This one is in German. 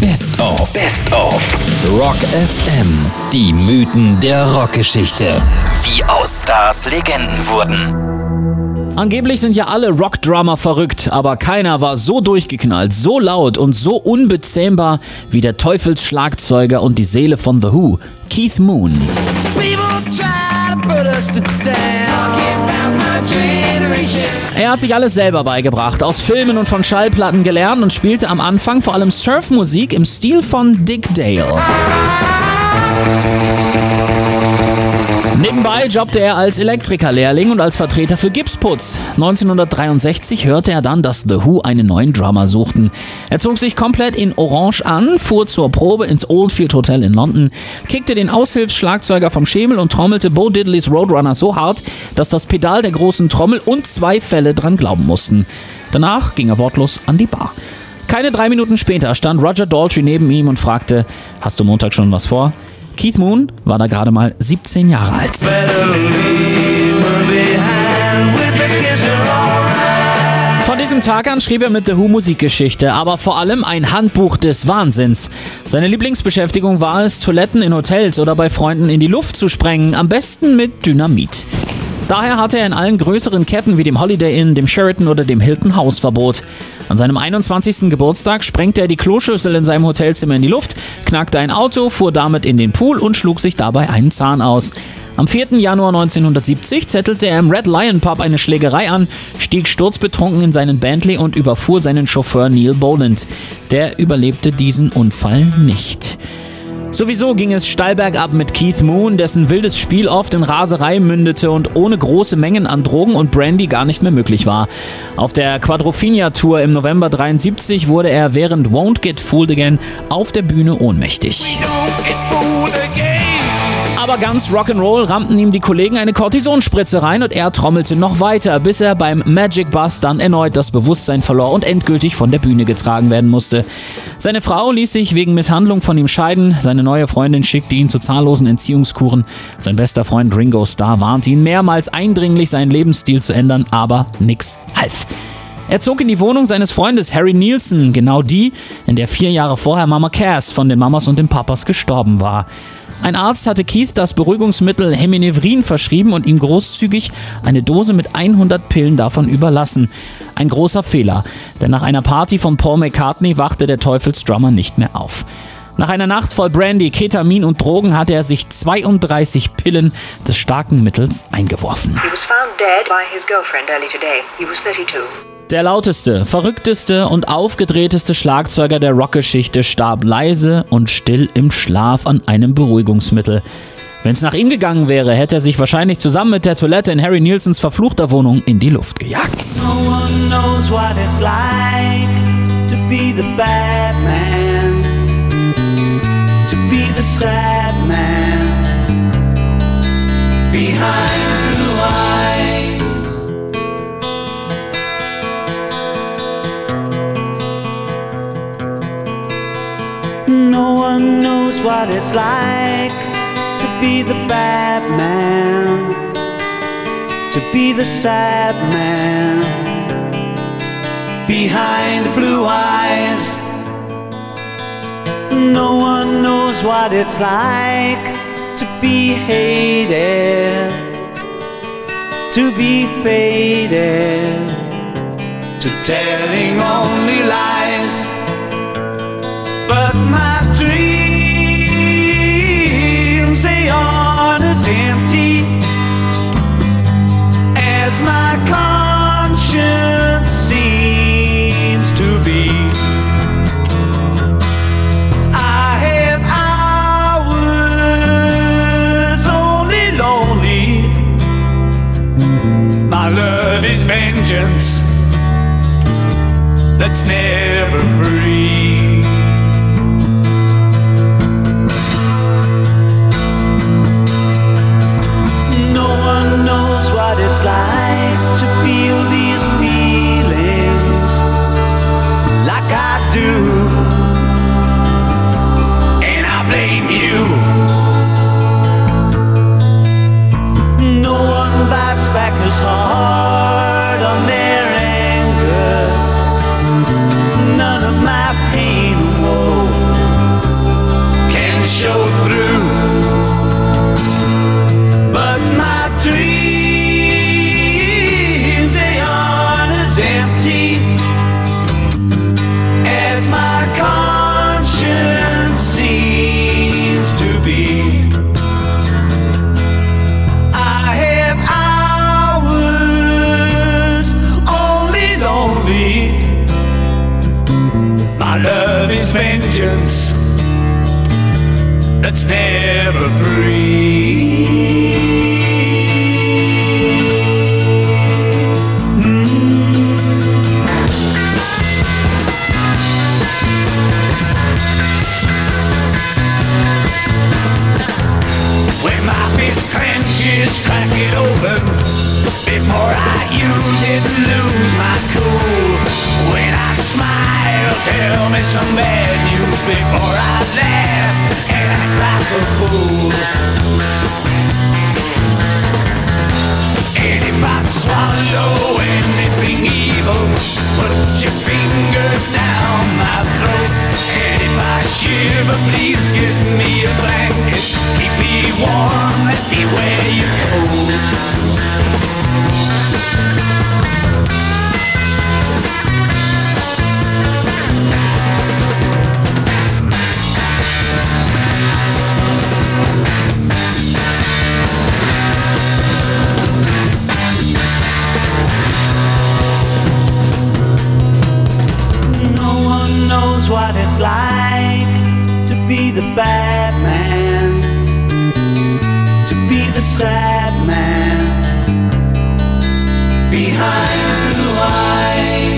Best of. Best of. Rock FM. Die Mythen der Rockgeschichte. Wie aus Stars Legenden wurden. Angeblich sind ja alle Rockdrummer verrückt, aber keiner war so durchgeknallt, so laut und so unbezähmbar wie der Teufelsschlagzeuger und die Seele von The Who, Keith Moon. Er hat sich alles selber beigebracht, aus Filmen und von Schallplatten gelernt und spielte am Anfang vor allem Surfmusik im Stil von Dick Dale. Nebenbei jobbte er als Elektrikerlehrling und als Vertreter für Gipsputz. 1963 hörte er dann, dass The Who einen neuen Drummer suchten. Er zog sich komplett in Orange an, fuhr zur Probe ins Oldfield Hotel in London, kickte den Aushilfsschlagzeuger vom Schemel und trommelte Bo Diddleys Roadrunner so hart, dass das Pedal der großen Trommel und zwei Fälle dran glauben mussten. Danach ging er wortlos an die Bar. Keine drei Minuten später stand Roger Daltrey neben ihm und fragte, hast du Montag schon was vor? Keith Moon war da gerade mal 17 Jahre alt. Von diesem Tag an schrieb er mit The Who Musikgeschichte, aber vor allem ein Handbuch des Wahnsinns. Seine Lieblingsbeschäftigung war es, Toiletten in Hotels oder bei Freunden in die Luft zu sprengen, am besten mit Dynamit. Daher hatte er in allen größeren Ketten wie dem Holiday Inn, dem Sheraton oder dem Hilton Hausverbot. An seinem 21. Geburtstag sprengte er die Kloschüssel in seinem Hotelzimmer in die Luft, knackte ein Auto, fuhr damit in den Pool und schlug sich dabei einen Zahn aus. Am 4. Januar 1970 zettelte er im Red Lion Pub eine Schlägerei an, stieg sturzbetrunken in seinen Bentley und überfuhr seinen Chauffeur Neil Boland. Der überlebte diesen Unfall nicht. Sowieso ging es steil bergab mit Keith Moon, dessen wildes Spiel oft in Raserei mündete und ohne große Mengen an Drogen und Brandy gar nicht mehr möglich war. Auf der Quadrophenia-Tour im November 73 wurde er während Won't Get Fooled Again auf der Bühne ohnmächtig. Aber ganz Rock'n'Roll rammten ihm die Kollegen eine Kortisonspritze rein und er trommelte noch weiter, bis er beim Magic Bus dann erneut das Bewusstsein verlor und endgültig von der Bühne getragen werden musste. Seine Frau ließ sich wegen Misshandlung von ihm scheiden, seine neue Freundin schickte ihn zu zahllosen Entziehungskuren, sein bester Freund Ringo Starr warnte ihn mehrmals eindringlich, seinen Lebensstil zu ändern, aber nix half. Er zog in die Wohnung seines Freundes Harry Nielsen, genau die, in der vier Jahre vorher Mama Cass von den Mamas und den Papas gestorben war. Ein Arzt hatte Keith das Beruhigungsmittel Heminevrin verschrieben und ihm großzügig eine Dose mit 100 Pillen davon überlassen. Ein großer Fehler, denn nach einer Party von Paul McCartney wachte der Teufelsdrummer nicht mehr auf. Nach einer Nacht voll Brandy, Ketamin und Drogen hatte er sich 32 Pillen des starken Mittels eingeworfen. He was found dead by his girlfriend early today. He was 32. Der lauteste, verrückteste und aufgedrehteste Schlagzeuger der Rockgeschichte starb leise und still im Schlaf an einem Beruhigungsmittel. Wenn es nach ihm gegangen wäre, hätte er sich wahrscheinlich zusammen mit der Toilette in Harry Nielsens verfluchter Wohnung in die Luft gejagt. No No one knows what it's like to be the bad man, to be the sad man behind the blue eyes. No one knows what it's like to be hated, to be faded, to telling only lies. But my conscience seems to be. I have hours only lonely. My love is vengeance that's never free. his heart. His that's never free. When my fist clenches, crack it open before I use it and lose my cool. When I smile, tell me some bad news before I laugh and act like a fool. And if I swallow anything evil, put your finger down my throat. And if I shiver, please give me a blanket. Keep me warm, let me wear your coat. To be the sad man behind blue eyes.